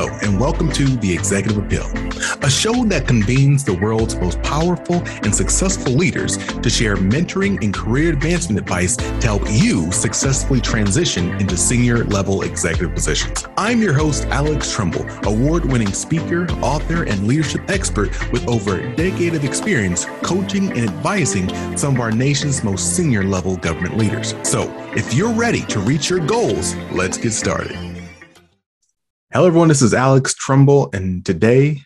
Hello, and welcome to The Executive Appeal, a show that convenes the world's most powerful and successful leaders to share mentoring and career advancement advice to help you successfully transition into senior level executive positions. I'm your host, Alex Trumbull, award winning speaker, author, and leadership expert with over a decade of experience coaching and advising some of our nation's most senior level government leaders. So, if you're ready to reach your goals, let's get started. Hello, everyone. This is Alex Trumbull, and today,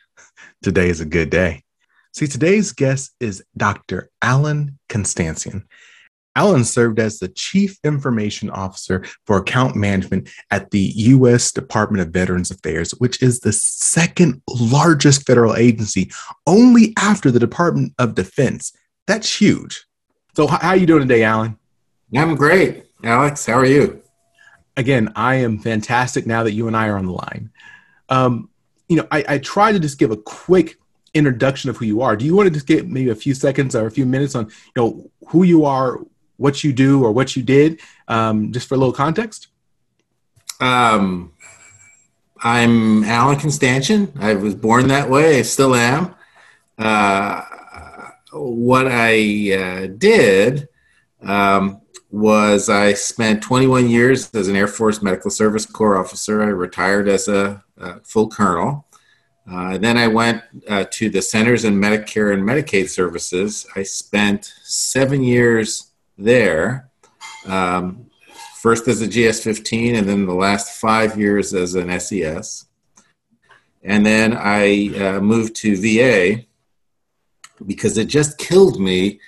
today is a good day. See, today's guest is Dr. Alan Constantian. Alan served as the Chief Information Officer for Account Management at the U.S. Department of Veterans Affairs, which is the second largest federal agency, only after the Department of Defense. That's huge. So, how are you doing today, Alan? I'm great, Alex. How are you? Again, I am fantastic now that you and I are on the line. Um, you know, I, I try to just give a quick introduction of who you are. Do you want to just get maybe a few seconds or a few minutes on, you know, who you are, what you do, or what you did, um, just for a little context? Um, I'm Alan Constantian. I was born that way. I still am. Uh, what I uh, did um, was I spent 21 years as an Air Force Medical Service Corps officer. I retired as a, a full colonel. Uh, then I went uh, to the Centers in Medicare and Medicaid Services. I spent seven years there, um, first as a GS 15, and then the last five years as an SES. And then I uh, moved to VA because it just killed me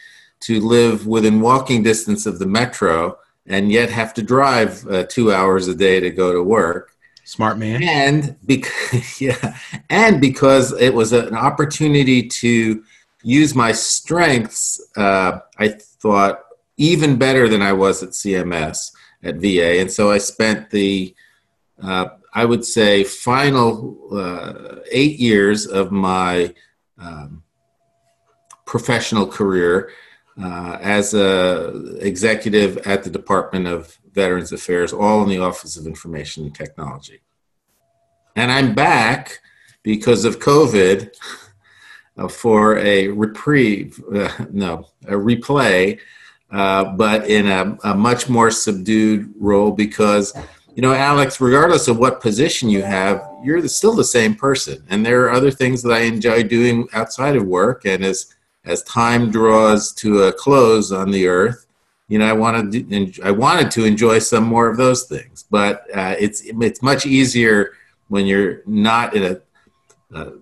to live within walking distance of the metro and yet have to drive uh, two hours a day to go to work. Smart man. And because, yeah, and because it was an opportunity to use my strengths, uh, I thought even better than I was at CMS at VA. And so I spent the, uh, I would say, final uh, eight years of my um, professional career uh, as a executive at the Department of Veterans Affairs, all in the Office of Information and Technology. And I'm back because of COVID uh, for a reprieve, uh, no, a replay, uh, but in a, a, much more subdued role because, you know, Alex, regardless of what position you have, you're still the same person. And there are other things that I enjoy doing outside of work. And as as time draws to a close on the earth, you know, I wanted to, I wanted to enjoy some more of those things, but uh, it's it's much easier when you're not in a, a,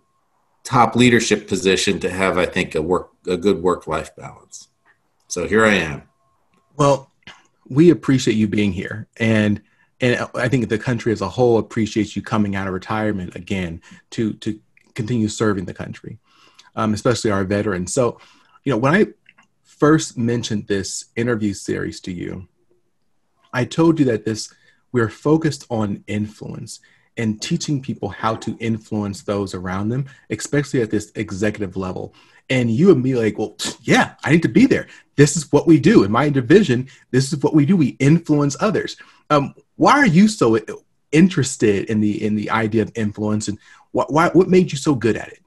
top leadership position to have, I think, a work a good work life balance. So here I am. Well, we appreciate you being here, and and I think the country as a whole appreciates you coming out of retirement again to to continue serving the country um, especially our veterans. So, you know, when I first mentioned this interview series to you, I told you that this we're focused on influence and teaching people how to influence those around them, especially at this executive level. And you and me like, well, yeah, I need to be there. This is what we do in my division. This is what we do. We influence others. Um, why are you so interested in the in the idea of influence, and what why, what made you so good at it?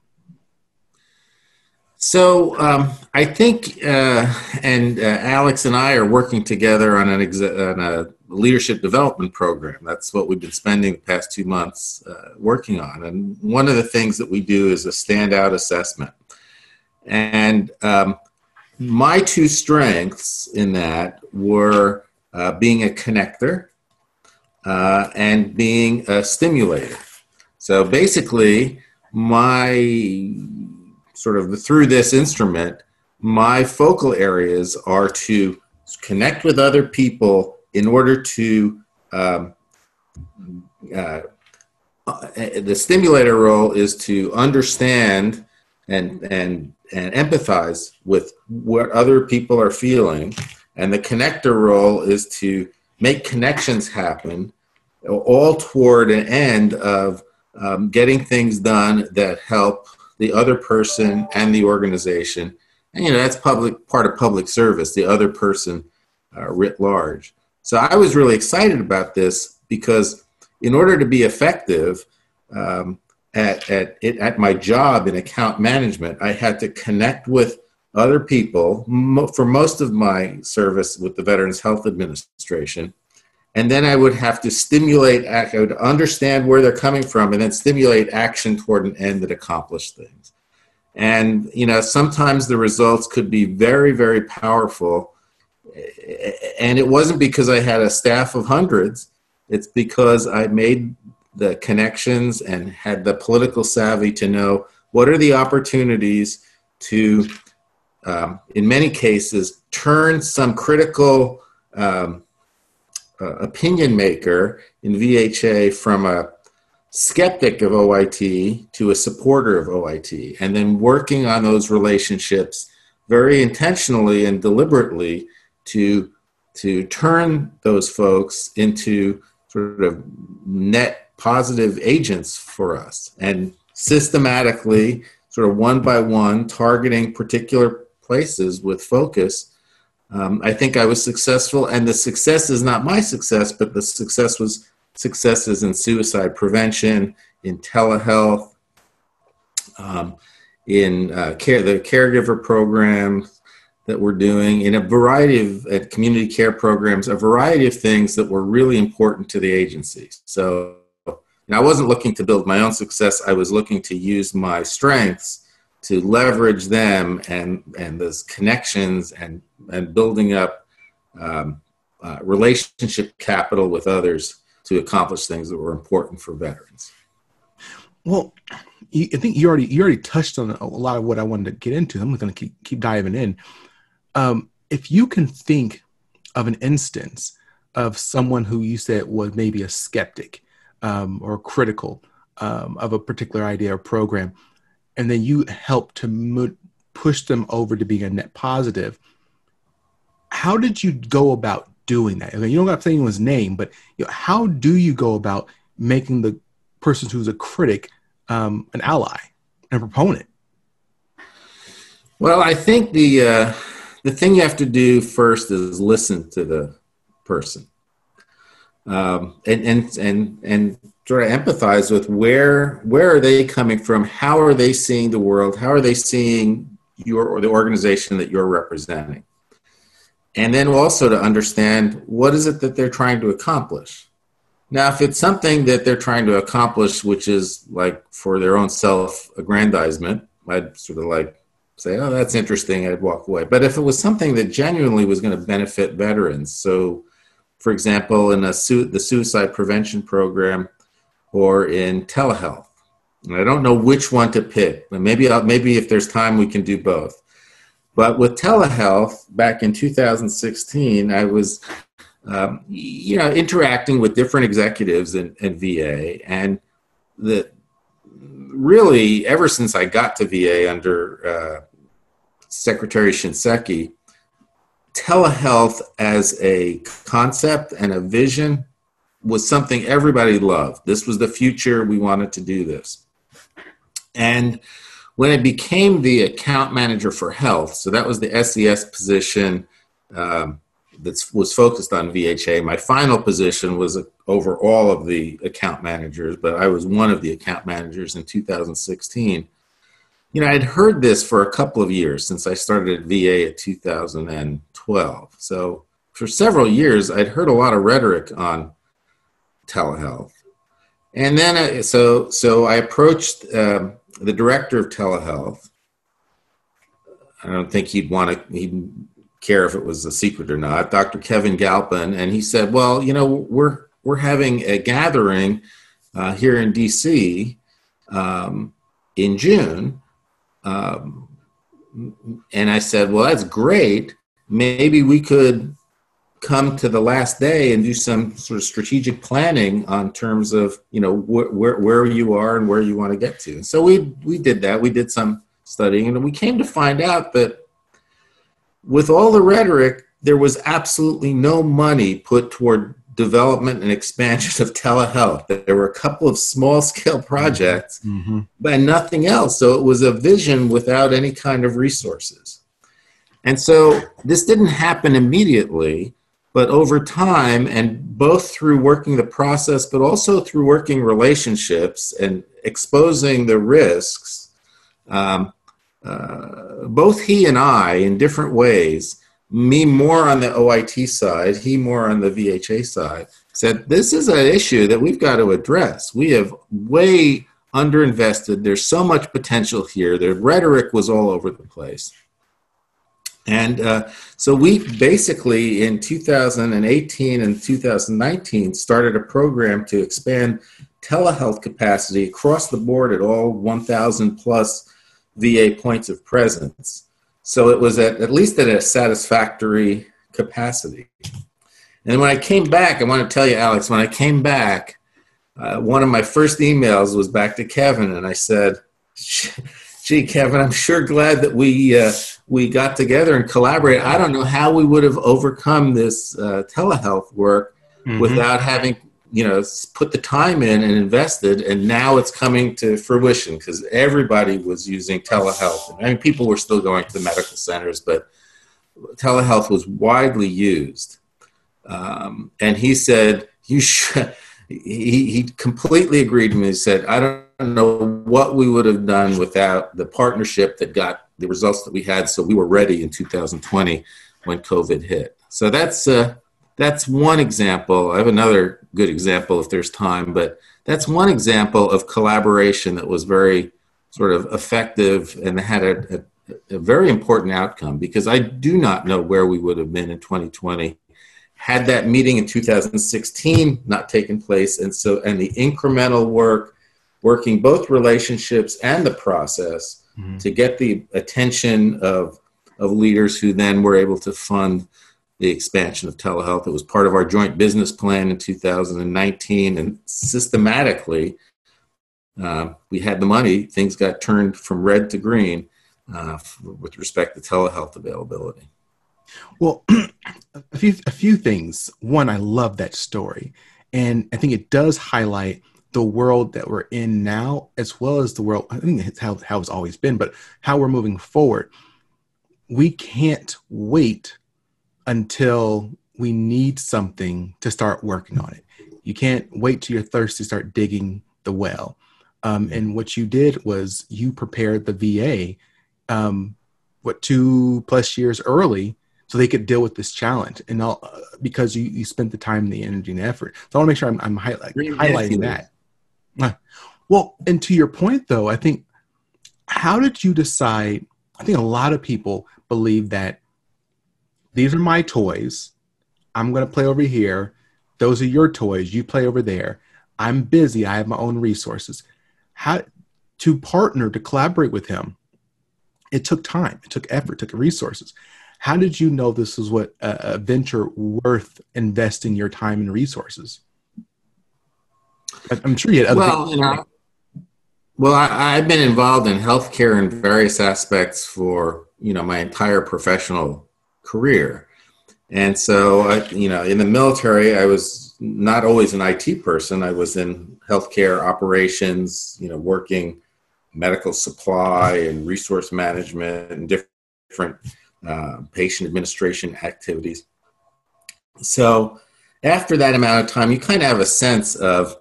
So um, I think, uh, and uh, Alex and I are working together on an on a leadership development program. That's what we've been spending the past two months uh, working on. And one of the things that we do is a standout assessment. And um, my two strengths in that were uh, being a connector uh, and being a stimulator. So basically, my sort of through this instrument, my focal areas are to connect with other people in order to um, uh, the stimulator role is to understand and and and empathize with what other people are feeling. And the connector role is to make connections happen all toward an end of um, getting things done that help the other person and the organization. And, you know, that's public part of public service, the other person uh, writ large. So I was really excited about this because in order to be effective, um, at, at, at my job in account management, I had to connect with other people mo- for most of my service with the Veterans Health Administration. And then I would have to stimulate, I would understand where they're coming from and then stimulate action toward an end that accomplished things. And, you know, sometimes the results could be very, very powerful. And it wasn't because I had a staff of hundreds, it's because I made the connections and had the political savvy to know what are the opportunities to um, in many cases, turn some critical um, uh, opinion maker in VHA from a skeptic of OIT to a supporter of OIT, and then working on those relationships very intentionally and deliberately to to turn those folks into sort of net positive agents for us and systematically sort of one by one targeting particular places with focus, um, I think I was successful. And the success is not my success, but the success was successes in suicide prevention, in telehealth, um, in uh, care, the caregiver program that we're doing, in a variety of uh, community care programs, a variety of things that were really important to the agency. So I wasn't looking to build my own success. I was looking to use my strengths to leverage them and and those connections and and building up um, uh, relationship capital with others to accomplish things that were important for veterans. Well, I think you already you already touched on a lot of what I wanted to get into. I'm going to keep keep diving in. Um, if you can think of an instance of someone who you said was maybe a skeptic um, or critical um, of a particular idea or program, and then you help to mo- push them over to being a net positive how did you go about doing that? You don't have to say anyone's name but you know, how do you go about making the person who's a critic um, an ally and a proponent well i think the uh, the thing you have to do first is listen to the person. Um, and and and and sort of empathize with where where are they coming from? How are they seeing the world? How are they seeing your or the organization that you're representing? And then also to understand what is it that they're trying to accomplish. Now if it's something that they're trying to accomplish which is like for their own self aggrandizement i'd sort of like say oh that's interesting i'd walk away. But if it was something that genuinely was going to benefit veterans so for example in a su- the suicide prevention program or in telehealth. And I don't know which one to pick. Maybe I'll, maybe if there's time we can do both. But with telehealth, back in 2016, I was, um, you know, interacting with different executives in, in VA, and the really ever since I got to VA under uh, Secretary Shinseki, telehealth as a concept and a vision was something everybody loved. This was the future. We wanted to do this. And when I became the account manager for health, so that was the SES position um, that was focused on VHA. My final position was over all of the account managers, but I was one of the account managers in 2016. You know, I'd heard this for a couple of years since I started at VA at 2012. So for several years, I'd heard a lot of rhetoric on telehealth. And then, I, so so I approached um, the director of telehealth. I don't think he'd want to. He'd care if it was a secret or not. Dr. Kevin Galpin, and he said, "Well, you know, we're we're having a gathering uh, here in D.C. Um, in June." Um, and I said, "Well, that's great. Maybe we could come to the last day and do some sort of strategic planning on terms of you know wh- where where you are and where you want to get to. So we we did that. We did some studying, and we came to find out that with all the rhetoric, there was absolutely no money put toward development and expansion of telehealth. There were a couple of small scale projects, mm-hmm. but nothing else. So it was a vision without any kind of resources. And so this didn't happen immediately, But over time, and both through working the process, but also through working relationships and exposing the risks, um, uh, both he and I, in different ways, me more on the OIT side, he more on the VHA side, said this is an issue that we've got to address. We have way underinvested. There's so much potential here. The rhetoric was all over the place. And uh, so we basically in 2018 and 2019 started a program to expand telehealth capacity across the board at all 1,000 plus VA points of presence. So it was at, at least at a satisfactory capacity. And when I came back, I want to tell you, Alex, when I came back, uh, one of my first emails was back to Kevin, and I said, gee, Kevin, I'm sure glad that we uh, we got together and collaborated. I don't know how we would have overcome this uh, telehealth work mm-hmm. without having you know put the time in and invested. And now it's coming to fruition because everybody was using telehealth. I mean, people were still going to the medical centers, but telehealth was widely used. Um, and he said, "You should." He, he completely agreed with me. He said, "I don't." Know what we would have done without the partnership that got the results that we had. So we were ready in 2020 when COVID hit. So that's uh, that's one example. I have another good example if there's time, but that's one example of collaboration that was very sort of effective and had a, a, a very important outcome because I do not know where we would have been in 2020 had that meeting in 2016 not taken place and so and the incremental work working both relationships and the process mm-hmm. to get the attention of of leaders who then were able to fund the expansion of telehealth. It was part of our joint business plan in 2019, and systematically, uh, we had the money. Things got turned from red to green uh, with respect to telehealth availability. Well, a few a few things. One, I love that story, and I think it does highlight the world that we're in now, as well as the world, I think it's how, how it's always been, but how we're moving forward. We can't wait until we need something to start working on it. You can't wait till you're thirsty to start digging the well. Um, and what you did was you prepared the VA, um, what two plus years early, so they could deal with this challenge, and all uh, because you, you spent the time, the energy, and the effort. So I want to make sure I'm, I'm highlight, highlighting that. Well, and to your point, though, I think how did you decide? I think a lot of people believe that these are my toys. I'm going to play over here. Those are your toys. You play over there. I'm busy. I have my own resources. How to partner to collaborate with him? It took time. It took effort. It took resources. How did you know this was what a, venture worth investing your time and resources? I'm sure you had other. Well, you know, well, I, have been involved in healthcare in various aspects for you know my entire professional career, and so I, you know, in the military, I was not always an IT person. I was in healthcare operations, you know, working medical supply and resource management and different uh, patient administration activities. So after that amount of time, you kind of have a sense of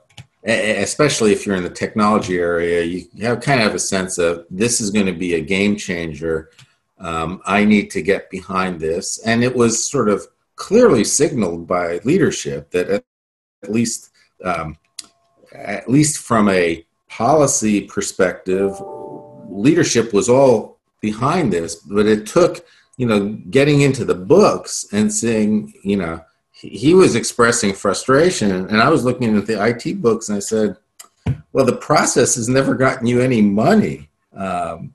especially if you're in the technology area, you have kind of a sense of this is going to be a game changer. Um, I need to get behind this. And it was sort of clearly signaled by leadership that at, at least, um, at least from a policy perspective, leadership was all behind this. But it took, you know, getting into the books and seeing, you know, he was expressing frustration and i was looking at the it books and i said well the process has never gotten you any money um,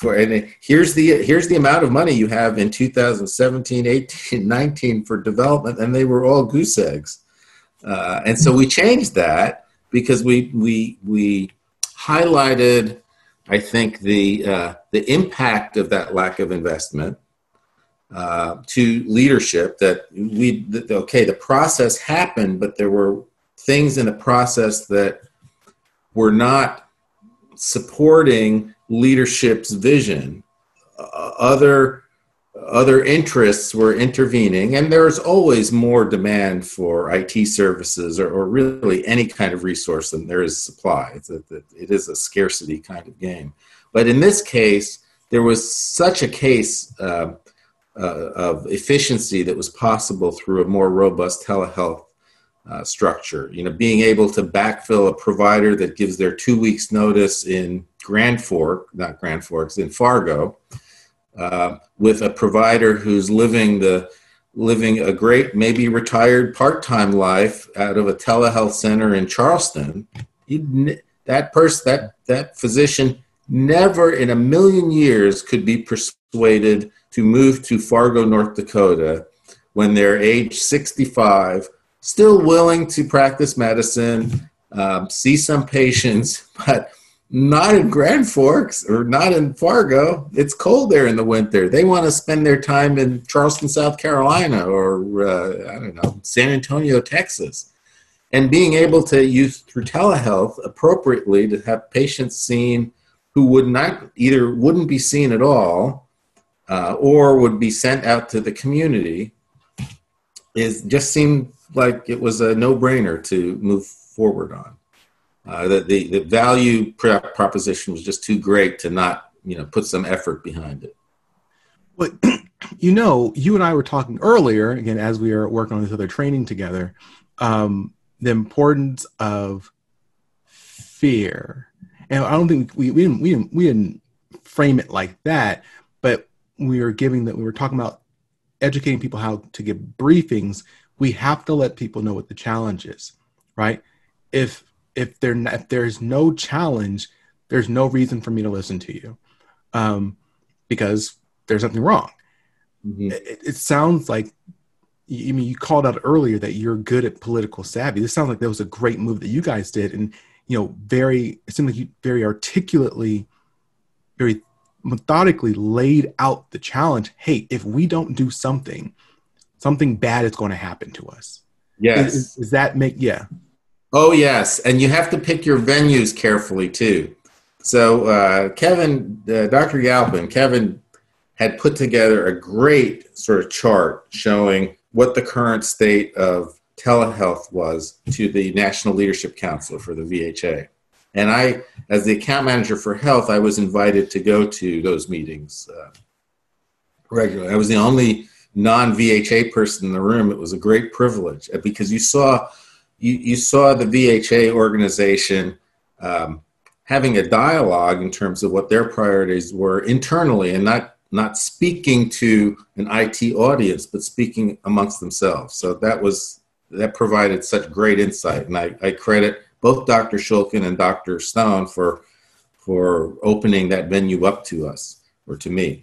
for and here's the here's the amount of money you have in 2017 18 19 for development and they were all goose eggs. Uh, and so we changed that because we we we highlighted i think the uh, the impact of that lack of investment uh, to leadership that we that, okay the process happened but there were things in the process that were not supporting leadership's vision uh, other other interests were intervening, and there's always more demand for IT services or, or, really any kind of resource than there is supply. It's a, it is a scarcity kind of game. But in this case, there was such a case uh, uh, of efficiency that was possible through a more robust telehealth uh, structure. You know, being able to backfill a provider that gives their two weeks notice in Grand Fork, not Grand Forks, in Fargo uh, with a provider who's living the living a great, maybe retired part-time life out of a telehealth center in Charleston, that person, that that physician, never in a million years could be persuaded to move to Fargo, North Dakota, when they're age 65, still willing to practice medicine, um, see some patients, but not in Grand Forks or not in Fargo. It's cold there in the winter. They want to spend their time in Charleston, South Carolina, or uh, I don't know, San Antonio, Texas. And being able to use through telehealth appropriately to have patients seen who would not either wouldn't be seen at all uh, or would be sent out to the community is just seemed like it was a no-brainer to move forward on. Uh, the, the, the value proposition was just too great to not you know put some effort behind it. But you know, you and I were talking earlier again as we are working on this other training together. Um, the importance of fear, and I don't think we we didn't we didn't we didn't frame it like that, we were giving that we were talking about educating people how to give briefings. We have to let people know what the challenge is, right? If if there if there's no challenge, there's no reason for me to listen to you, um, because there's something wrong. Mm-hmm. It, it, sounds like I mean you called out earlier that you're good at political savvy. This sounds like that was a great move that you guys did, and you know very it seemed like you very articulately, very methodically laid out the challenge. Hey, if we don't do something, something bad is going to happen to us. Yes. Is, is that make yeah? Oh yes, and you have to pick your venues carefully too. So uh, Kevin, uh, Dr. Galpin, Kevin had put together a great sort of chart showing what the current state of telehealth was to the National Leadership Council for the VHA. And I, as the account manager for health, I was invited to go to those meetings uh, regularly. I was the only non VHA person in the room. It was a great privilege because you saw you, you saw the VHA organization um, having a dialogue in terms of what their priorities were internally and not not speaking to an IT audience, but speaking amongst themselves. So that was that provided such great insight, and I, I credit both Dr. Shulkin and Dr. Stone for for opening that venue up to us or to me.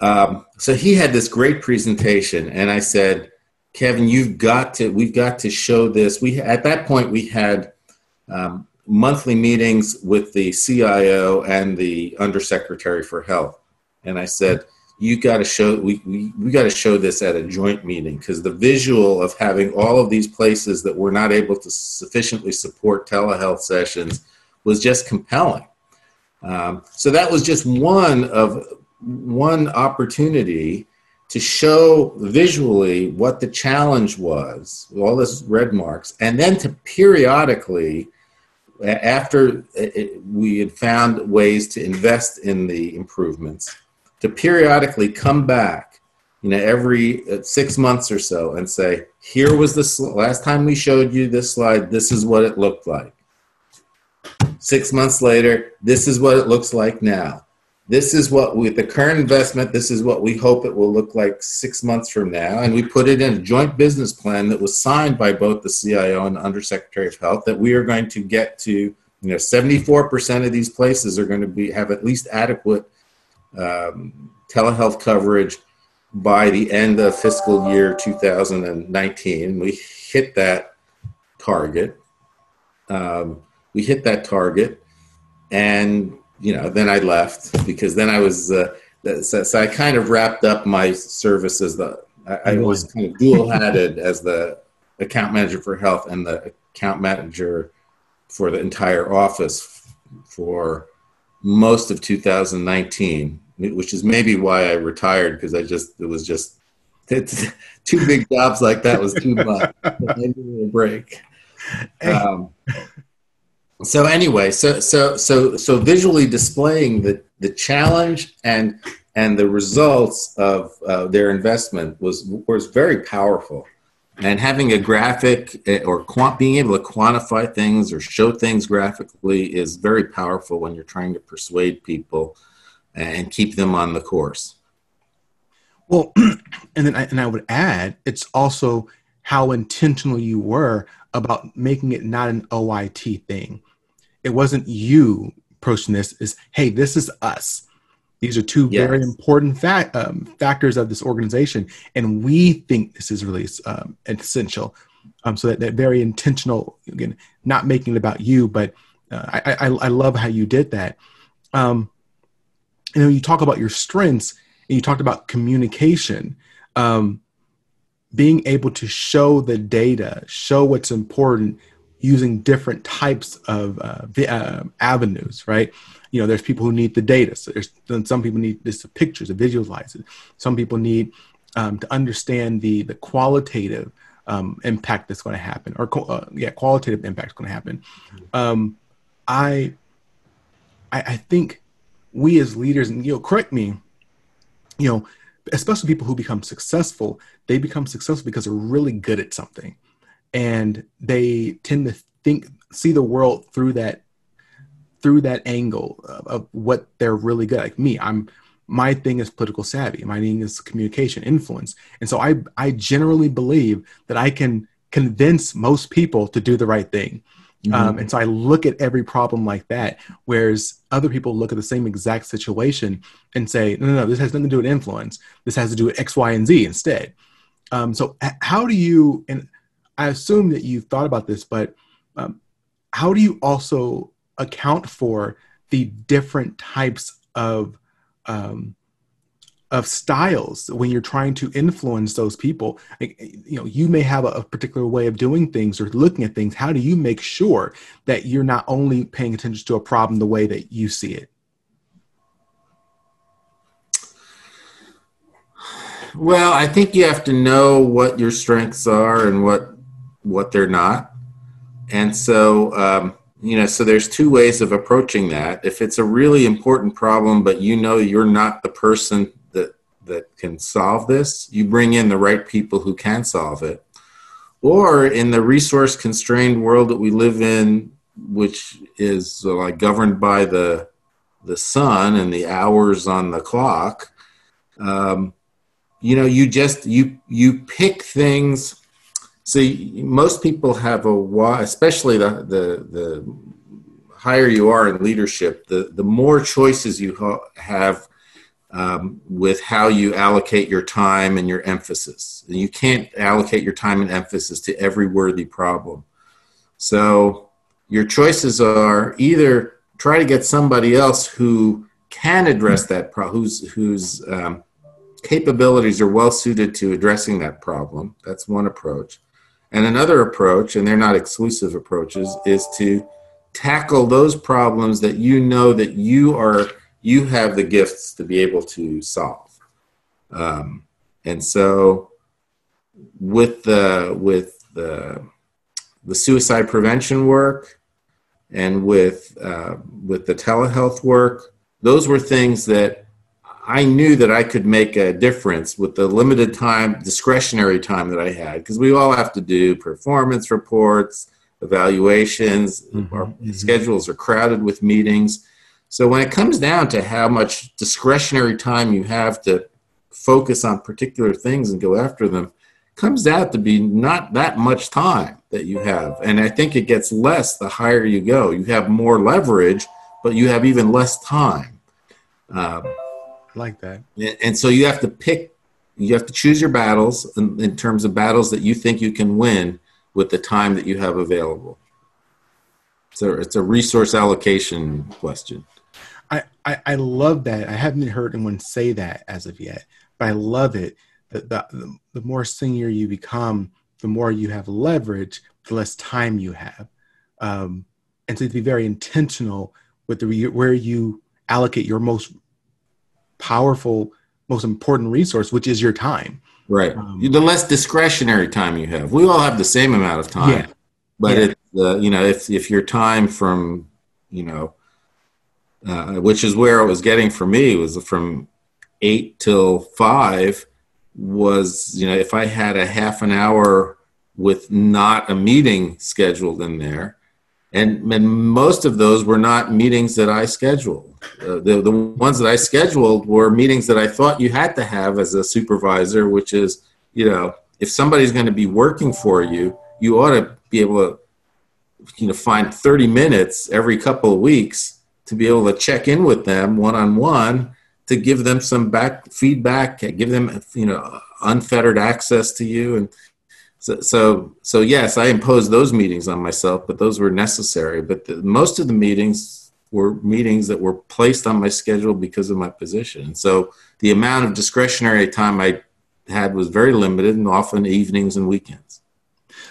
Um, so he had this great presentation, and I said, Kevin, you've got to, we've got to show this. We, at that point, we had um, monthly meetings with the CIO and the Undersecretary for Health. And I said, you got to show, we, we, we got to show this at a joint meeting because the visual of having all of these places that were not able to sufficiently support telehealth sessions was just compelling. Um, so that was just one of one opportunity to show visually what the challenge was, all this red marks, and then to periodically, after it, we had found ways to invest in the improvements, to periodically come back, you know, every uh, six months or so and say, here was the last time we showed you this slide, this is what it looked like. Six months later, this is what it looks like now this is what with the current investment this is what we hope it will look like six months from now and we put it in a joint business plan that was signed by both the cio and the undersecretary of health that we are going to get to you know 74% of these places are going to be have at least adequate um, telehealth coverage by the end of fiscal year 2019 we hit that target um, we hit that target and you know, then I left because then I was, uh, so, so, I kind of wrapped up my services. The I, I was kind of dual hatted as the account manager for health and the account manager for the entire office for most of 2019. which is maybe why I retired because I just it was just two big jobs like that was too much. I needed a break. Um, so anyway, so so so so visually displaying the the challenge and and the results of uh, their investment was was very powerful and having a graphic eh, or quant, being able to quantify things or show things graphically is very powerful when you're trying to persuade people and keep them on the course. Well and then I, and I would add it's also how intentional you were about making it not an oit thing. It wasn't you approaching this is hey this is us these are two yes. very important fact, um, factors of this organization, and we think this is really um, essential. Um, so that, that very intentional, again, not making it about you, but uh, I, I, I love how you did that. Um, you know, you talk about your strengths, and you talked about communication. Um, being able to show the data, show what's important, using different types of uh, uh, avenues, right? You know, there's people who need the data. So there's some people need this pictures, to visualize it. Some people need um, to understand the the qualitative um, impact that's going to happen, or uh, yeah, qualitative impact is going to happen. Um, I, I I think we as leaders, and you know, correct me, you know, especially people who become successful, they become successful because they're really good at something and they tend to think see the world through that through that angle of, of, what they're really good like me i'm my thing is political savvy. My thing is communication influence. And so i i generally believe that i can convince most people to do the right thing. Mm-hmm. um, and so i look at every problem like that whereas other people look at the same exact situation and say no no no this has nothing to do with influence. This has to do with x y and z instead. Um, so how do you and I assume that you've thought about this, but um, how do you also account for the different types of um, of styles when you're trying to influence those people? Like, you know, you may have a, a particular way of doing things or looking at things. How do you make sure that you're not only paying attention to a problem the way that you see it? Well, I think you have to know what your strengths are and what what they're not. And so, um, you know, so there's two ways of approaching that. If it's a really important problem, but you know you're not the person that that can solve this, you bring in the right people who can solve it. Or in the resource constrained world that we live in, which is uh, like governed by the the sun and the hours on the clock, um, you know, you just you you pick things so most people have a why, especially the, the, the higher you are in leadership, the, the more choices you ha- have um, with how you allocate your time and your emphasis. And you can't allocate your time and emphasis to every worthy problem. So your choices are either try to get somebody else who can address that problem, whose whose um, capabilities are well suited to addressing that problem. That's one approach. And another approach, and they're not exclusive approaches, is to tackle those problems that you know that you are you have the gifts to be able to solve. Um, and so, with the with the the suicide prevention work and with uh, with the telehealth work, those were things that I knew that I could make a difference with the limited time, discretionary time that I had, because we all have to do performance reports, evaluations, mm-hmm, our mm-hmm. schedules are crowded with meetings. So when it comes down to how much discretionary time you have to focus on particular things and go after them, comes out to be not that much time that you have. And I think it gets less the higher you go. You have more leverage, but you have even less time. Um, like that. And so you have to pick, you have to choose your battles in, in, terms of battles that you think you can win with the time that you have available. So it's a resource allocation question. I, I, I love that. I haven't heard anyone say that as of yet, but I love it. The, the, the more senior you become, the more you have leverage, the less time you have. Um, and so to be very intentional with the where you allocate your most powerful, most important resource, which is your time. Right. Um, the less discretionary time you have. We all have the same amount of time. Yeah. But yeah. it's uh, you know if if your time from you know uh, which is where it was getting for me was from eight till five was you know if I had a half an hour with not a meeting scheduled in there and, and most of those were not meetings that I scheduled. Uh, the, the ones that I scheduled were meetings that I thought you had to have as a supervisor, which is, you know, if somebody's going to be working for you, you ought to be able to, you know, find 30 minutes every couple of weeks to be able to check in with them one on one to give them some back feedback, give them, you know, unfettered access to you and so, so, so yes, I imposed those meetings on myself, but those were necessary. But the, most of the meetings were meetings that were placed on my schedule because of my position. So the amount of discretionary time I had was very limited, and often evenings and weekends.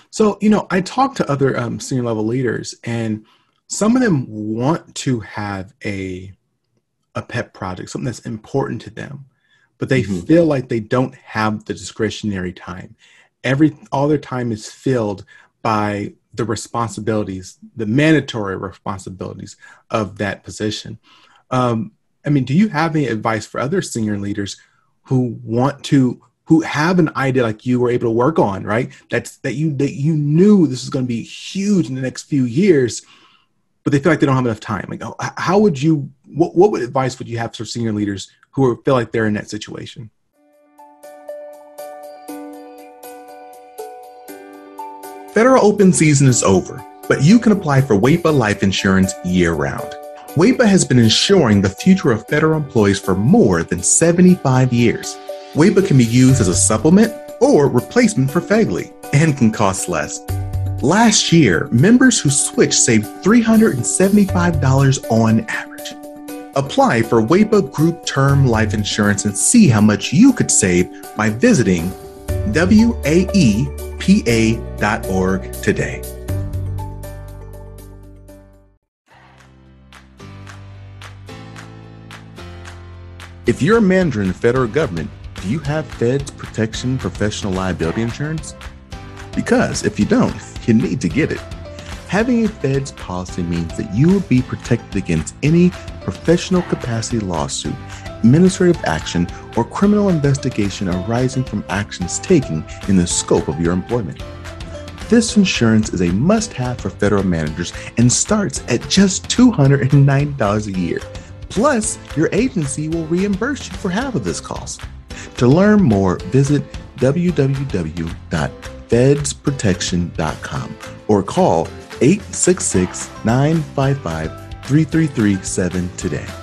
So you know, I talked to other um, senior level leaders, and some of them want to have a a pet project, something that's important to them, but they mm-hmm. feel like they don't have the discretionary time every all their time is filled by the responsibilities, the mandatory responsibilities of that position. Um, I mean, do you have any advice for other senior leaders who want to, who have an idea like you were able to work on, right? That's that you that you knew this is going to be huge in the next few years, but they feel like they don't have enough time. Like, how would you? What what advice would you have for senior leaders who feel like they're in that situation? Federal open season is over, but you can apply for WAEPA life insurance year round. WAEPA has been insuring the future of federal employees for more than 75 years. WAEPA can be used as a supplement or replacement for FEGLI and can cost less. Last year, members who switched saved $375 on average. Apply for WAEPA Group Term Life Insurance and see how much you could save by visiting WAE pa.org today. If you're a manager in the federal government, do you have Feds Protection Professional Liability Insurance? Because if you don't, you need to get it. Having a Feds policy means that you will be protected against any professional capacity lawsuit administrative action, or criminal investigation arising from actions taken in the scope of your employment. This insurance is a must have for federal managers and starts at just $290 a year. Plus, your agency will reimburse you for half of this cost. To learn more, visit www.fedsprotection.com or call 866 955 3337 today.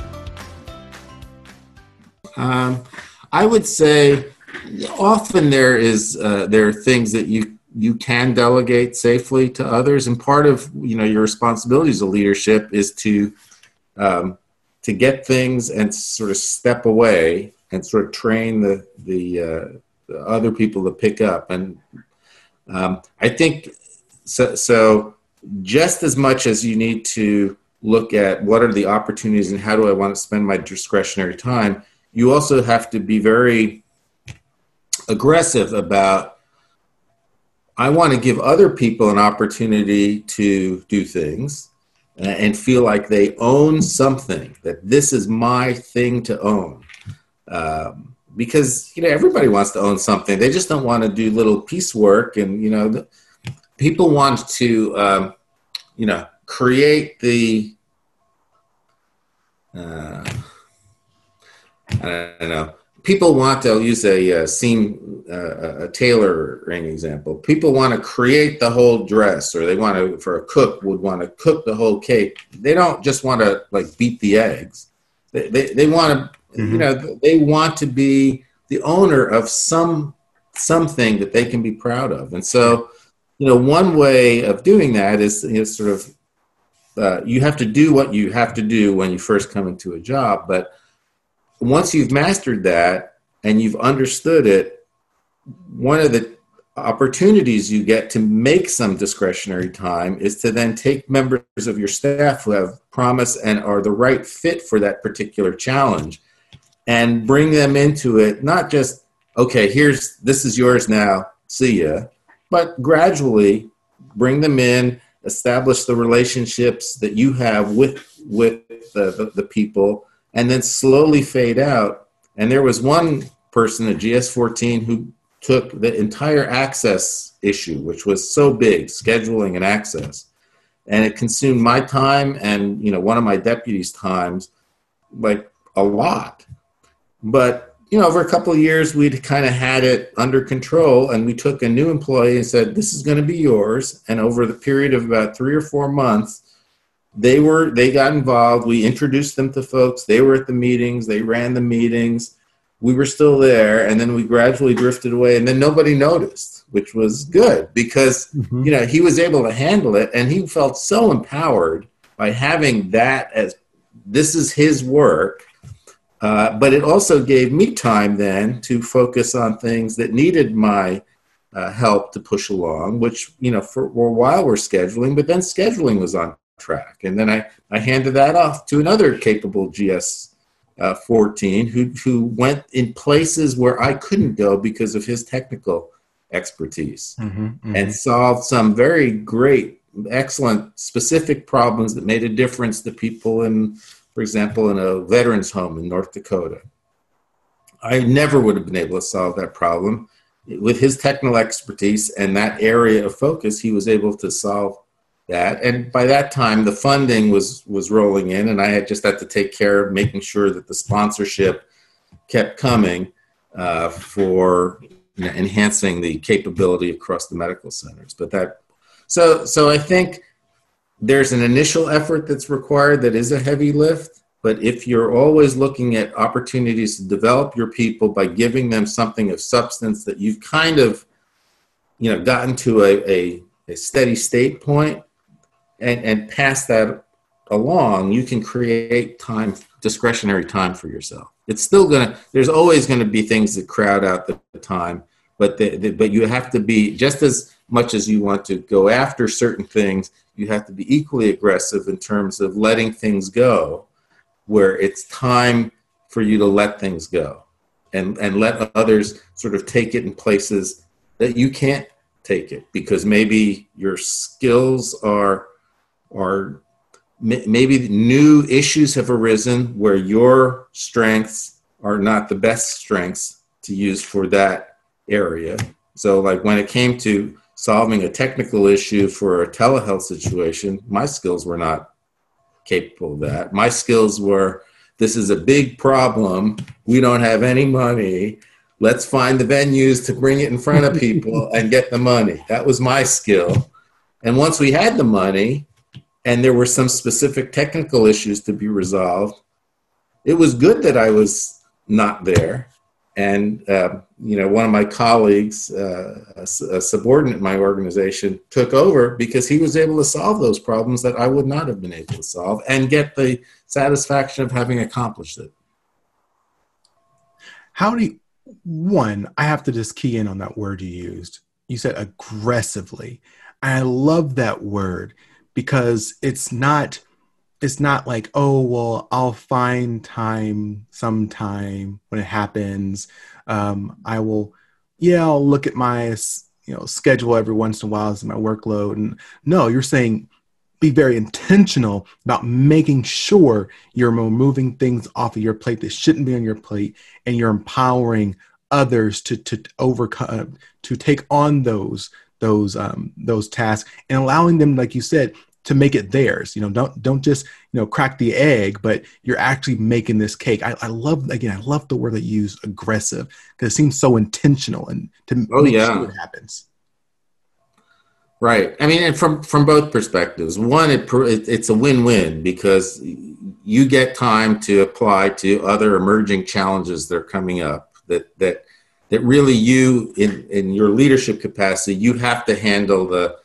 Um, I would say often there is uh, there are things that you you can delegate safely to others, and part of you know your responsibilities of leadership is to um, to get things and sort of step away and sort of train the the, uh, the other people to pick up. And um, I think so. So just as much as you need to look at what are the opportunities and how do I want to spend my discretionary time you also have to be very aggressive about I want to give other people an opportunity to do things and feel like they own something, that this is my thing to own. Um, because, you know, everybody wants to own something. They just don't want to do little piecework. And, you know, people want to, um, you know, create the, uh, I don't know. People want to use a, a seam, uh, a tailoring example. People want to create the whole dress, or they want to, for a cook, would want to cook the whole cake. They don't just want to like beat the eggs. They, they, they want to, mm-hmm. you know, they want to be the owner of some something that they can be proud of. And so, you know, one way of doing that is, is sort of uh, you have to do what you have to do when you first come into a job, but once you've mastered that and you've understood it, one of the opportunities you get to make some discretionary time is to then take members of your staff who have promise and are the right fit for that particular challenge and bring them into it. Not just okay, here's this is yours now, see ya, but gradually bring them in, establish the relationships that you have with with the, the, the people, and then slowly fade out. And there was one person at GS14 who took the entire access issue, which was so big, scheduling and access, and it consumed my time and you know one of my deputies' times, like a lot. But you know, over a couple of years, we'd kind of had it under control, and we took a new employee and said, "This is going to be yours." And over the period of about three or four months, they were they got involved. We introduced them to folks. They were at the meetings. They ran the meetings. We were still there, and then we gradually drifted away, and then nobody noticed, which was good because mm-hmm. you know he was able to handle it, and he felt so empowered by having that as this is his work uh, but it also gave me time then to focus on things that needed my uh, help to push along, which, you know, for, for a while we're scheduling, but then scheduling was on track. And then I, I handed that off to another capable GS uh, 14 who, who went in places where I couldn't go because of his technical expertise mm-hmm, mm-hmm. and solved some very great, excellent, specific problems that made a difference to people in for example, in a veterans home in North Dakota. I never would have been able to solve that problem. With his technical expertise and that area of focus, he was able to solve that. And by that time, the funding was was rolling in, and I had just had to take care of making sure that the sponsorship kept coming uh, for you know, enhancing the capability across the medical centers. But that, so so I think there's an initial effort that's required that is a heavy lift. But if you're always looking at opportunities to develop your people by giving them something of substance that you've kind of, you know, gotten to a, a, a steady state point and, and pass that along, you can create time, discretionary time for yourself. It's still gonna. There's always to be things that crowd out the, the time, but the, the, but you have to be just as much as you want to go after certain things you have to be equally aggressive in terms of letting things go where it's time for you to let things go and and let others sort of take it in places that you can't take it because maybe your skills are are maybe new issues have arisen where your strengths are not the best strengths to use for that area so like when it came to solving a technical issue for a telehealth situation, my skills were not capable of that. My skills were this is a big problem. We don't have any money. Let's find the venues to bring it in front of people and get the money. That was my skill. And once we had the money and there were some specific technical issues to be resolved, it was good that I was not there. And uh, you know one of my colleagues uh, a, a, subordinate in my organization took over because he was able to solve those problems that i would not have been able to solve and get the satisfaction of having accomplished it. How do you one i have to just key in on that word you used. You said aggressively. I love that word because it's not it's not like oh well i'll find time sometime when it happens. Um, i will yeah i'll look at my you know schedule every once in a while as my workload. And no you're saying be very intentional about making sure you're removing things off of your plate that shouldn't be on your plate and you're empowering others to to overcome to take on those those um, those tasks and allowing them like you said to make it theirs. You know, don't don't just you know crack the egg, but you're actually making this cake. I, I love again, I love the word that you use, aggressive, because it seems so intentional and to oh, make yeah. sure it happens. Right. I mean, and from from both perspectives. One, it, it it's a win-win because you get time to apply to other emerging challenges that are coming up. That that that really you in in your leadership capacity, you have to handle the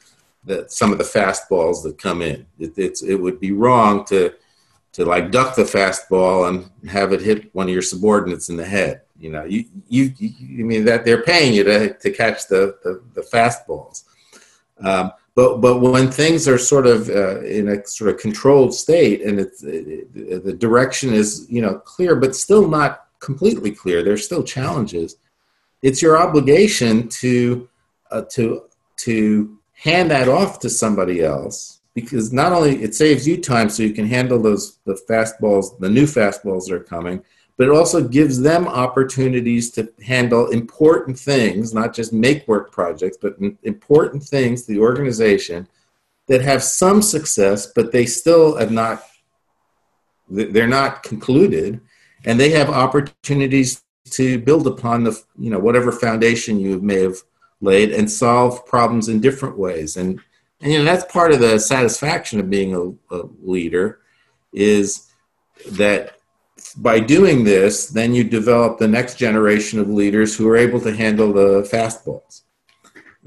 that some of the fastballs that come in. It, it's it would be wrong to to like duck the fastball and have it hit one of your subordinates in the head. You know, you you, you mean that they're paying you to to catch the the, the fastballs. Um, but but when things are sort of uh, in a sort of controlled state and it's it, the direction is you know clear but still not completely clear. There's still challenges. It's your obligation to uh, to to hand that off to somebody else because not only it saves you time so you can handle those the fastballs, the new fastballs that are coming, but it also gives them opportunities to handle important things, not just make work projects, but important things to the organization that have some success, but they still have not, they're not concluded, and they have opportunities to build upon the, you know, whatever foundation you may have and solve problems in different ways. And, and you know, that's part of the satisfaction of being a, a leader is that by doing this, then you develop the next generation of leaders who are able to handle the fastballs,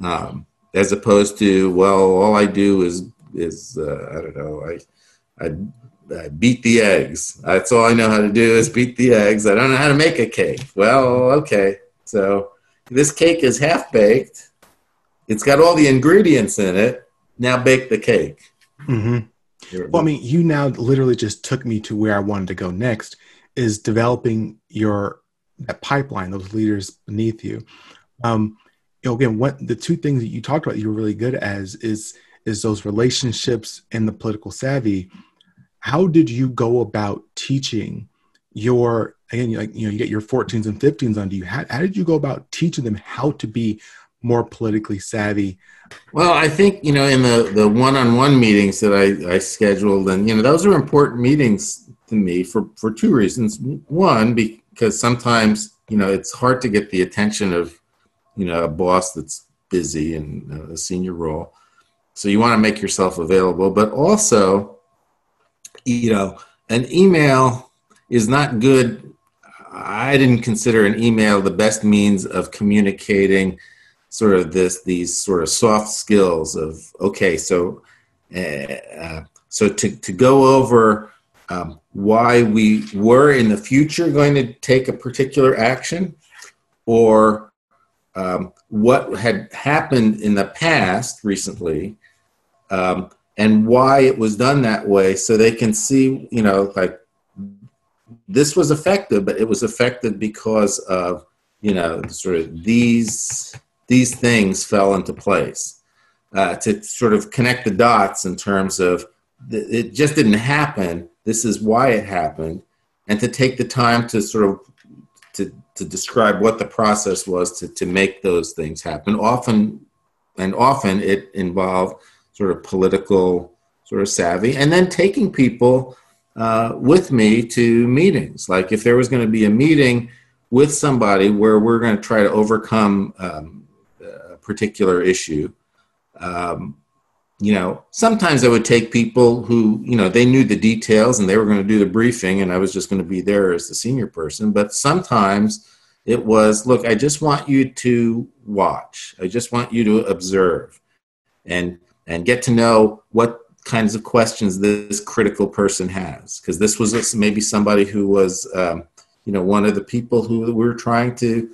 um, as opposed to well, all I do is is uh, I don't know I, I, I beat the eggs. That's all I know how to do is beat the eggs. I don't know how to make a cake. Well, okay, so this cake is half baked. It's got all the ingredients in it. Now bake the cake. Mm-hmm. Well, I mean, you now literally just took me to where I wanted to go next is developing your that pipeline, those leaders beneath you. Um, you know, again, what the two things that you talked about, you were really good as is is those relationships and the political savvy. How did you go about teaching your again, like you know, you get your 14s and 15s On under you. How, how did you go about teaching them how to be more politically savvy? Well, I think you know in the the one-on-one meetings that I, I scheduled, and you know those are important meetings to me for, for two reasons. One, because sometimes, you know, it's hard to get the attention of, you know, a boss that's busy in uh, a senior role. So you want to make yourself available, but also, you know, an email is not good. I didn't consider an email the best means of communicating sort of this these sort of soft skills of okay so uh, so to, to go over um, why we were in the future going to take a particular action or um, what had happened in the past recently um, and why it was done that way so they can see you know like this was effective but it was effective because of you know sort of these these things fell into place uh, to sort of connect the dots in terms of it just didn't happen this is why it happened, and to take the time to sort of to, to describe what the process was to, to make those things happen. Often, and often it involved sort of political sort of savvy, and then taking people uh, with me to meetings. Like if there was going to be a meeting with somebody where we're going to try to overcome um, a particular issue. Um, you know, sometimes I would take people who, you know, they knew the details and they were going to do the briefing and I was just going to be there as the senior person. But sometimes it was, look, I just want you to watch. I just want you to observe and and get to know what kinds of questions this critical person has. Because this was maybe somebody who was, um, you know, one of the people who we were trying to,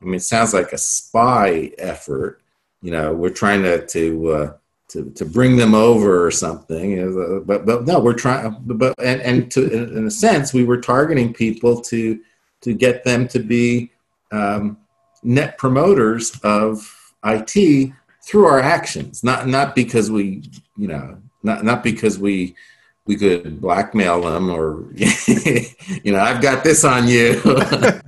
I mean, it sounds like a spy effort. You know, we're trying to, to uh, to, to bring them over or something. But but no, we're trying. But and and to in a sense, we were targeting people to to get them to be um, net promoters of IT through our actions, not not because we you know not not because we we could blackmail them or you know i've got this on you.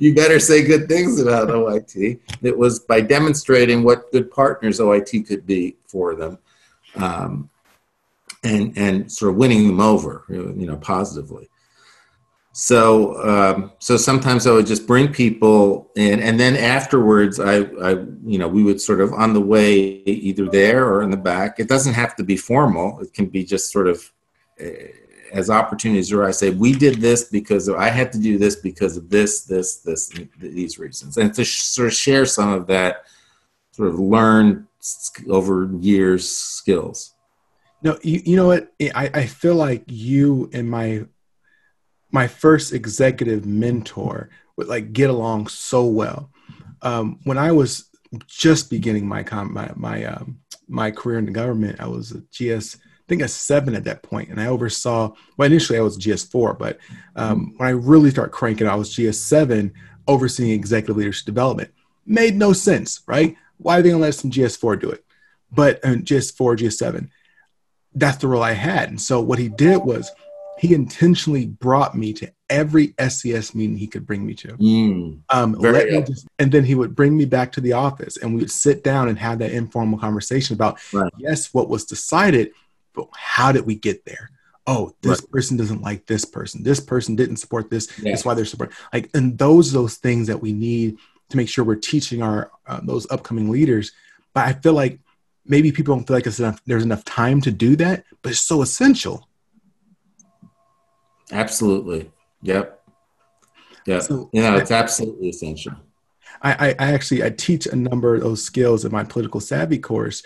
You better say good things about oit it was by demonstrating what good partners oit could be for them um, and and sort of winning them over you know positively so um, so sometimes i would just bring people in and then afterwards I, I you know we would sort of on the way either there or in the back it doesn't have to be formal it can be just sort of as opportunities I say, we did this because I had to do this because of this, this, this, these reasons. And to sort of share some of that sort of learned over years skills. No, you, you know what? I, I feel like you and my my first executive mentor would like get along so well. Um, when I was just beginning my my my um, my career in the government, I was a GS I think a seven at that point, and I oversaw. Well, initially I was GS4, but um, when I really start cranking, I was GS7, overseeing executive leadership development. Made no sense, right? Why are they gonna let some GS4 do it? But uh, GS4, GS7, that's the role I had. And so what he did was he intentionally brought me to every SES meeting he could bring me to. Mm, Um, let me just, and then he would bring me back to the office and we would sit down and have that informal conversation about, Right. yes, what was decided, but how did we get there? Oh, this person doesn't like this person. This person didn't support this. Yeah. That's why they're support. Like, and those those things that we need to make sure we're teaching our uh, those upcoming leaders. But I feel like maybe people don't feel like it's enough. There's enough time to do that, but it's so essential. Absolutely. Yep. Yeah. So- you know, it's absolutely essential. I, I, I actually I teach a number of those skills in my political savvy course,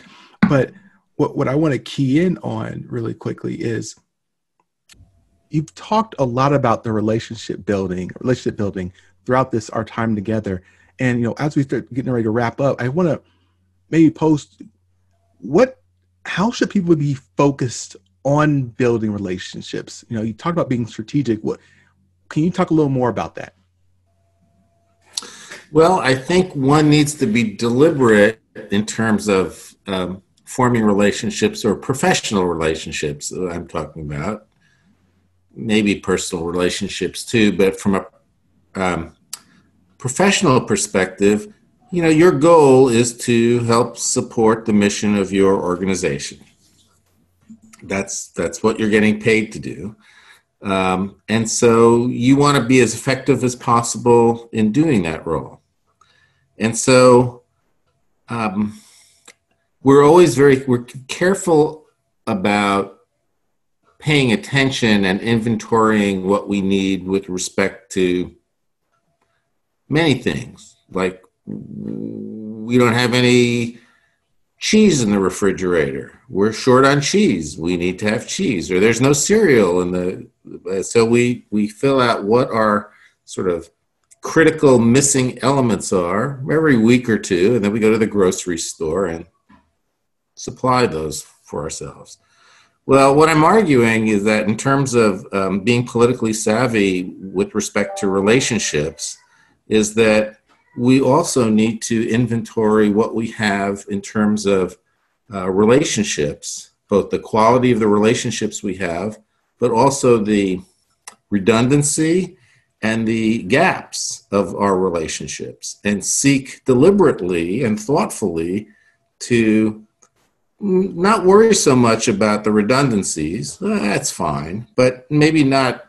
but what, what I want to key in on really quickly is you've talked a lot about the relationship building, relationship building throughout this our time together. And you know, as we start getting ready to wrap up, I want to maybe post what how should people be focused on building relationships? You know, you talked about being strategic. What can you talk a little more about that? Well, I think one needs to be deliberate in terms of um, forming relationships or professional relationships I'm talking about. Maybe personal relationships too, but from a um, professional perspective, you know, your goal is to help support the mission of your organization. That's that's what you're getting paid to do. Um, and so you want to be as effective as possible in doing that role. And so um, we're always very we're careful about paying attention and inventorying what we need with respect to many things. Like we don't have any cheese in the refrigerator. We're short on cheese. We need to have cheese, or there's no cereal in the. So we we fill out what our sort of critical missing elements are every week or two, and then we go to the grocery store and supply those for ourselves. Well, what I'm arguing is that in terms of um, being politically savvy with respect to relationships, is that we also need to inventory what we have in terms of uh, relationships, both the quality of the relationships we have, but also the redundancy and the gaps of our relationships, and seek deliberately and thoughtfully to not worry so much about the redundancies. That's fine, but maybe not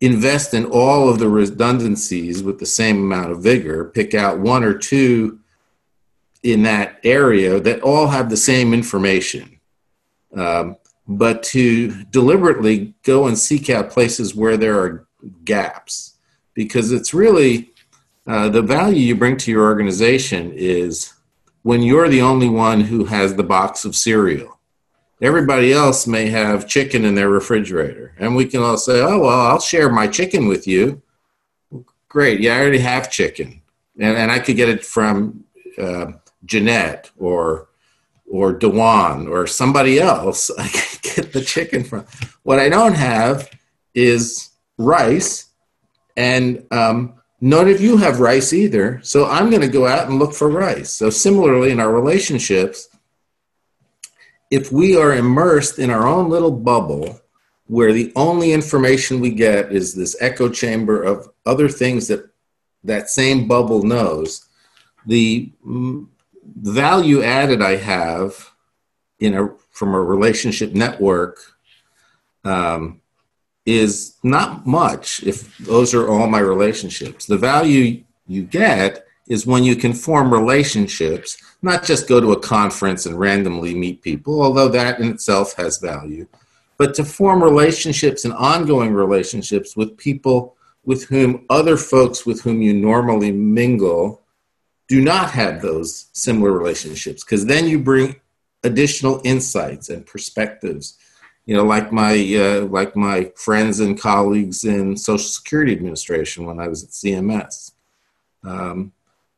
invest in all of the redundancies with the same amount of vigor. Pick out one or two in that area that all have the same information. Um, but to deliberately go and seek out places where there are gaps, because it's really uh, the value you bring to your organization is when you're the only one who has the box of cereal. Everybody else may have chicken in their refrigerator, and we can all say, "Oh well, I'll share my chicken with you." Great, yeah, I already have chicken, and, and I could get it from uh, Jeanette or or Dewan or somebody else. I could get the chicken from. What I don't have is rice, and um, none of you have rice either. So I'm going to go out and look for rice. So similarly, in our relationships, if we are immersed in our own little bubble where the only information we get is this echo chamber of other things that that same bubble knows the mm, value added i have in a from a relationship network um, is not much if those are all my relationships. The value you get is when you can form relationships not just go to a conference and randomly meet people, although that in itself has value, but to form relationships and ongoing relationships with people with whom other folks with whom you normally mingle do not have those similar relationships, because then you bring additional insights and perspectives. You know, like my uh, like my friends and colleagues in Social Security Administration when I was at CMS. Um,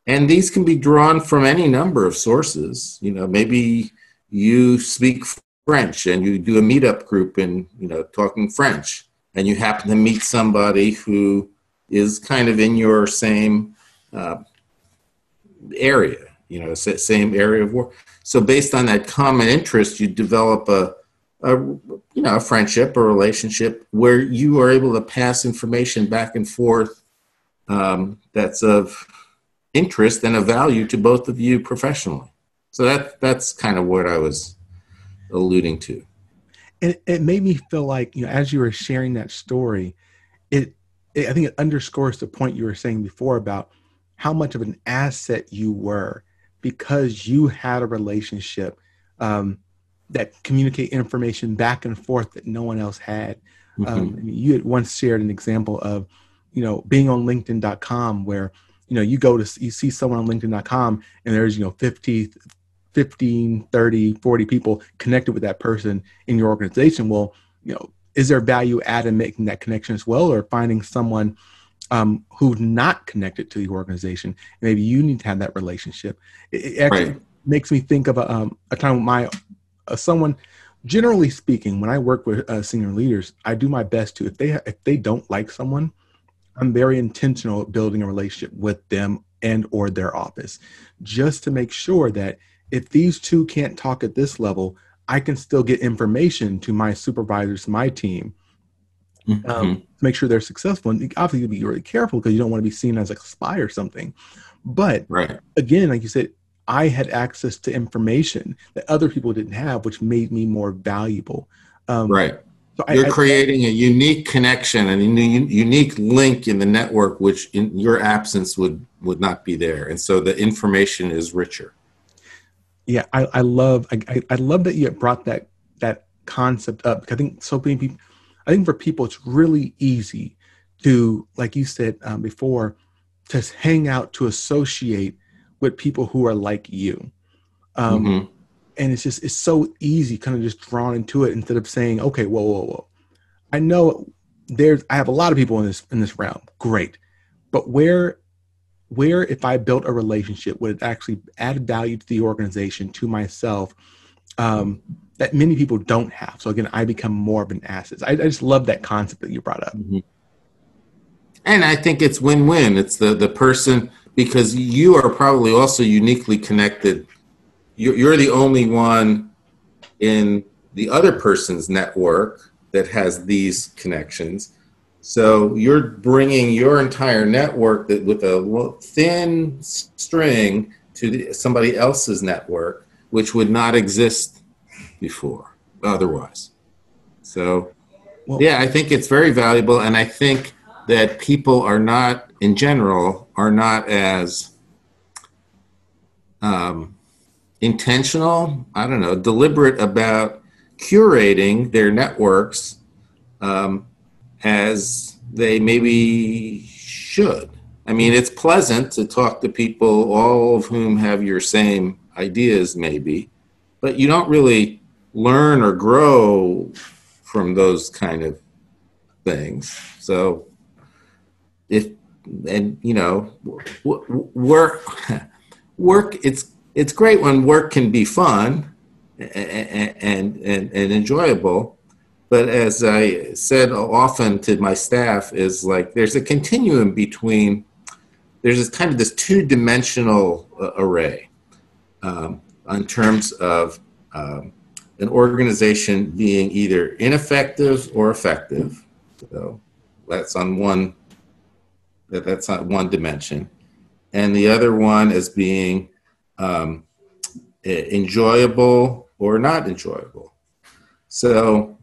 and these can be drawn from any number of sources you know maybe you speak French and you do a meetup group in, you know, talking French and you happen to meet somebody who is kind of in your same uh, area, you know, same area of work. So based on that common interest, you develop a, a you know, a friendship or relationship where you are able to pass information back and forth um, that's of interest and of value to both of you professionally. So that that's kind of what I was alluding to. And it made me feel like, you know, as you were sharing that story, it, it I think it underscores the point you were saying before about how much of an asset you were because you had a relationship um, that communicate information back and forth that no one else had. Mm-hmm. Um, you had once shared an example of, you know, being on LinkedIn.com where, you know, you go to, you see someone on LinkedIn.com and there's, you know, 50, 15, 30, 40 people connected with that person in your organization. Well, you know, is there value add in making that connection as well or finding someone um, who's not connected to the organization? Maybe you need to have that relationship. It, it actually right. makes me think of a, um, a time my uh, someone generally speaking when i work with uh, senior leaders i do my best to if they if they don't like someone i'm very intentional at building a relationship with them and or their office just to make sure that if these two can't talk at this level i can still get information to my supervisors my team mm-hmm. um, to make sure they're successful and obviously you be really careful because you don't want to be seen as a spy or something but right. again like you said I had access to information that other people didn't have, which made me more valuable. Um, right. So You're I, creating a unique connection and a unique link in the network, which in your absence would would not be there, and so the information is richer. Yeah, I, I love I, I love that you brought that that concept up. I think so many people. I think for people, it's really easy to, like you said um, before, to hang out to associate with people who are like you. Um, mm-hmm. And it's just, it's so easy kind of just drawn into it instead of saying, okay, whoa, whoa, whoa. I know there's, I have a lot of people in this, in this realm. Great. But where, where if I built a relationship would it actually add value to the organization, to myself, um, that many people don't have. So again, I become more of an asset. I, I just love that concept that you brought up. Mm-hmm. And I think it's win-win. It's the the person because you are probably also uniquely connected. You're, you're the only one in the other person's network that has these connections. So you're bringing your entire network that with a thin string to the, somebody else's network, which would not exist before otherwise. So, well, yeah, I think it's very valuable, and I think that people are not, in general, are not as um, intentional, I don't know, deliberate about curating their networks um, as they maybe should. I mean, it's pleasant to talk to people, all of whom have your same ideas, maybe, but you don't really learn or grow from those kind of things. So if and you know work work it's it's great when work can be fun and, and and and enjoyable but as i said often to my staff is like there's a continuum between there's this kind of this two-dimensional uh, array um, in terms of um, an organization being either ineffective or effective so that's on one that that's on one dimension, and the other one as being um, enjoyable or not enjoyable. So,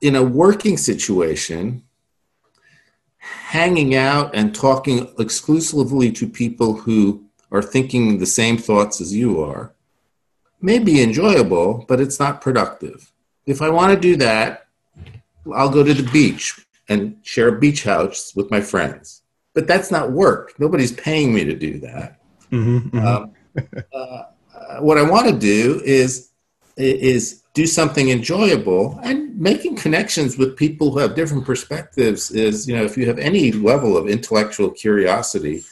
in a working situation, hanging out and talking exclusively to people who are thinking the same thoughts as you are may be enjoyable, but it's not productive. If I want to do that, I'll go to the beach and share a beach house with my friends. But that's not work. Nobody's paying me to do that. Mm-hmm, mm-hmm. Um, uh, what I want to do is is do something enjoyable and making connections with people who have different perspectives is you know if you have any level of intellectual curiosity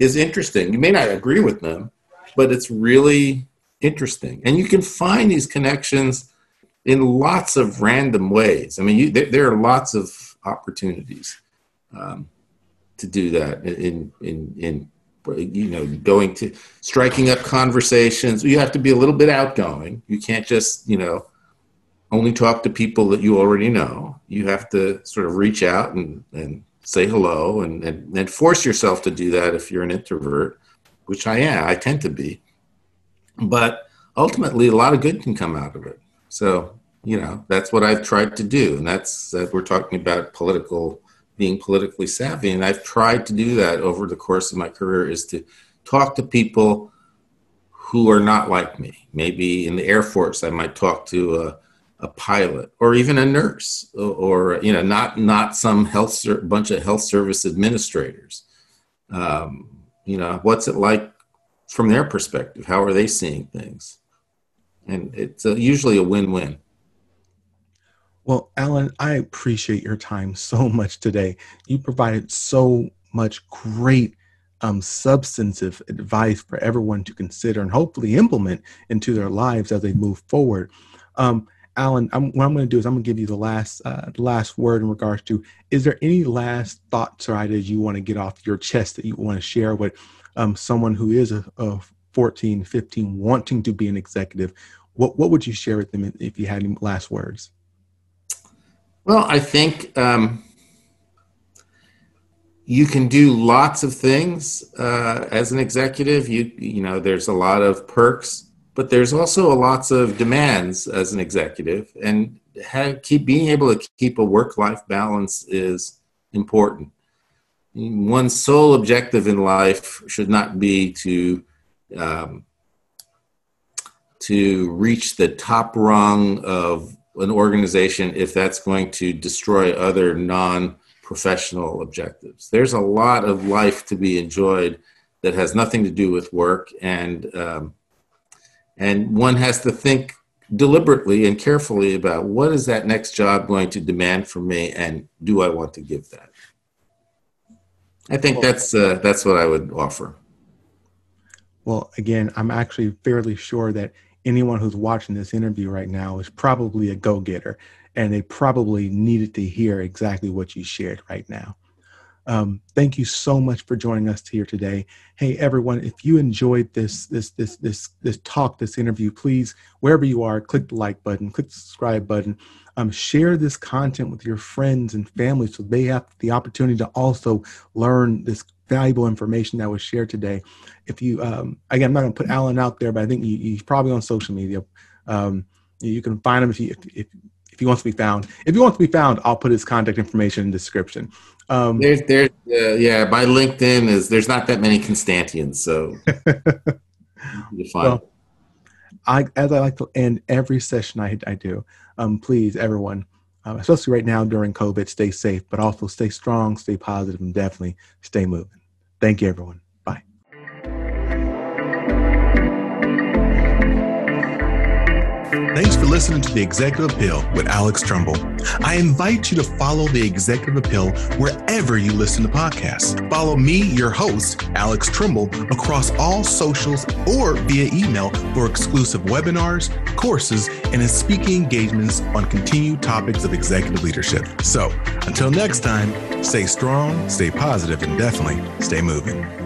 is interesting you may not agree with them but it's really interesting. And you can find these connections in lots of random ways. I mean, you, there, there, are lots of opportunities um, to do that in, in, in, you know, going to striking up conversations. You have to be a little bit outgoing. You can't just, you know, only talk to people that you already know. You have to sort of reach out and, and say hello and, and, and force yourself to do that if you're an introvert, which I am. I tend to be. But ultimately, a lot of good can come out of it. So, you know, that's what I've tried to do. And that's that we're talking about political, being politically savvy. And I've tried to do that over the course of my career is to talk to people who are not like me. Maybe in the Air Force, I might talk to a, a pilot or even a nurse or, you know, not, not some health, ser- bunch of health service administrators. Um, you know, what's it like from their perspective? How are they seeing things? and it's a, usually a win-win. Well, Alan, I appreciate your time so much today. You provided so much great um, substantive advice for everyone to consider and hopefully implement into their lives as they move forward. Um, Alan, I'm, what I'm going to do is I'm going to give you the last uh, last word in regards to: Is there any last thoughts or ideas you want to get off your chest that you want to share with um, someone who is a, a 14, 15, wanting to be an executive, what, what would you share with them if you had any last words? Well, I think um, you can do lots of things uh, as an executive. You you know, there's a lot of perks, but there's also lots of demands as an executive, and have, keep being able to keep a work-life balance is important. One's sole objective in life should not be to um, to reach the top rung of an organization if that's going to destroy other non professional objectives. There's a lot of life to be enjoyed that has nothing to do with work, and um, and one has to think deliberately and carefully about what is that next job going to demand from me, and do I want to give that? I think that's uh, that's what I would offer. Well, again, I'm actually fairly sure that anyone who's watching this interview right now is probably a go getter and they probably needed to hear exactly what you shared right now. Um, thank you so much for joining us here today. Hey everyone, if you enjoyed this this this this this talk, this interview, please wherever you are, click the like button, click the subscribe button, um, share this content with your friends and family so they have the opportunity to also learn this valuable information that was shared today. If you, um, again, I'm not going to put Alan out there, but I think he, he's probably on social media. Um, you can find him if, you, if, if, he wants to be found. If he wants to be found, I'll put his contact information in the description. Um, there's, there's, uh, yeah, my LinkedIn is there's not that many Constantians, so. well, I, as I like to end every session I, I do, um, please, everyone, um, especially right now during COVID, stay safe, but also stay strong, stay positive, and definitely stay moving. Thank you, everyone. Thanks for listening to The Executive Appeal with Alex Trumbull. I invite you to follow The Executive Appeal wherever you listen to podcasts. Follow me, your host, Alex Trumbull, across all socials or via email for exclusive webinars, courses, and speaking engagements on continued topics of executive leadership. So until next time, stay strong, stay positive, and definitely stay moving.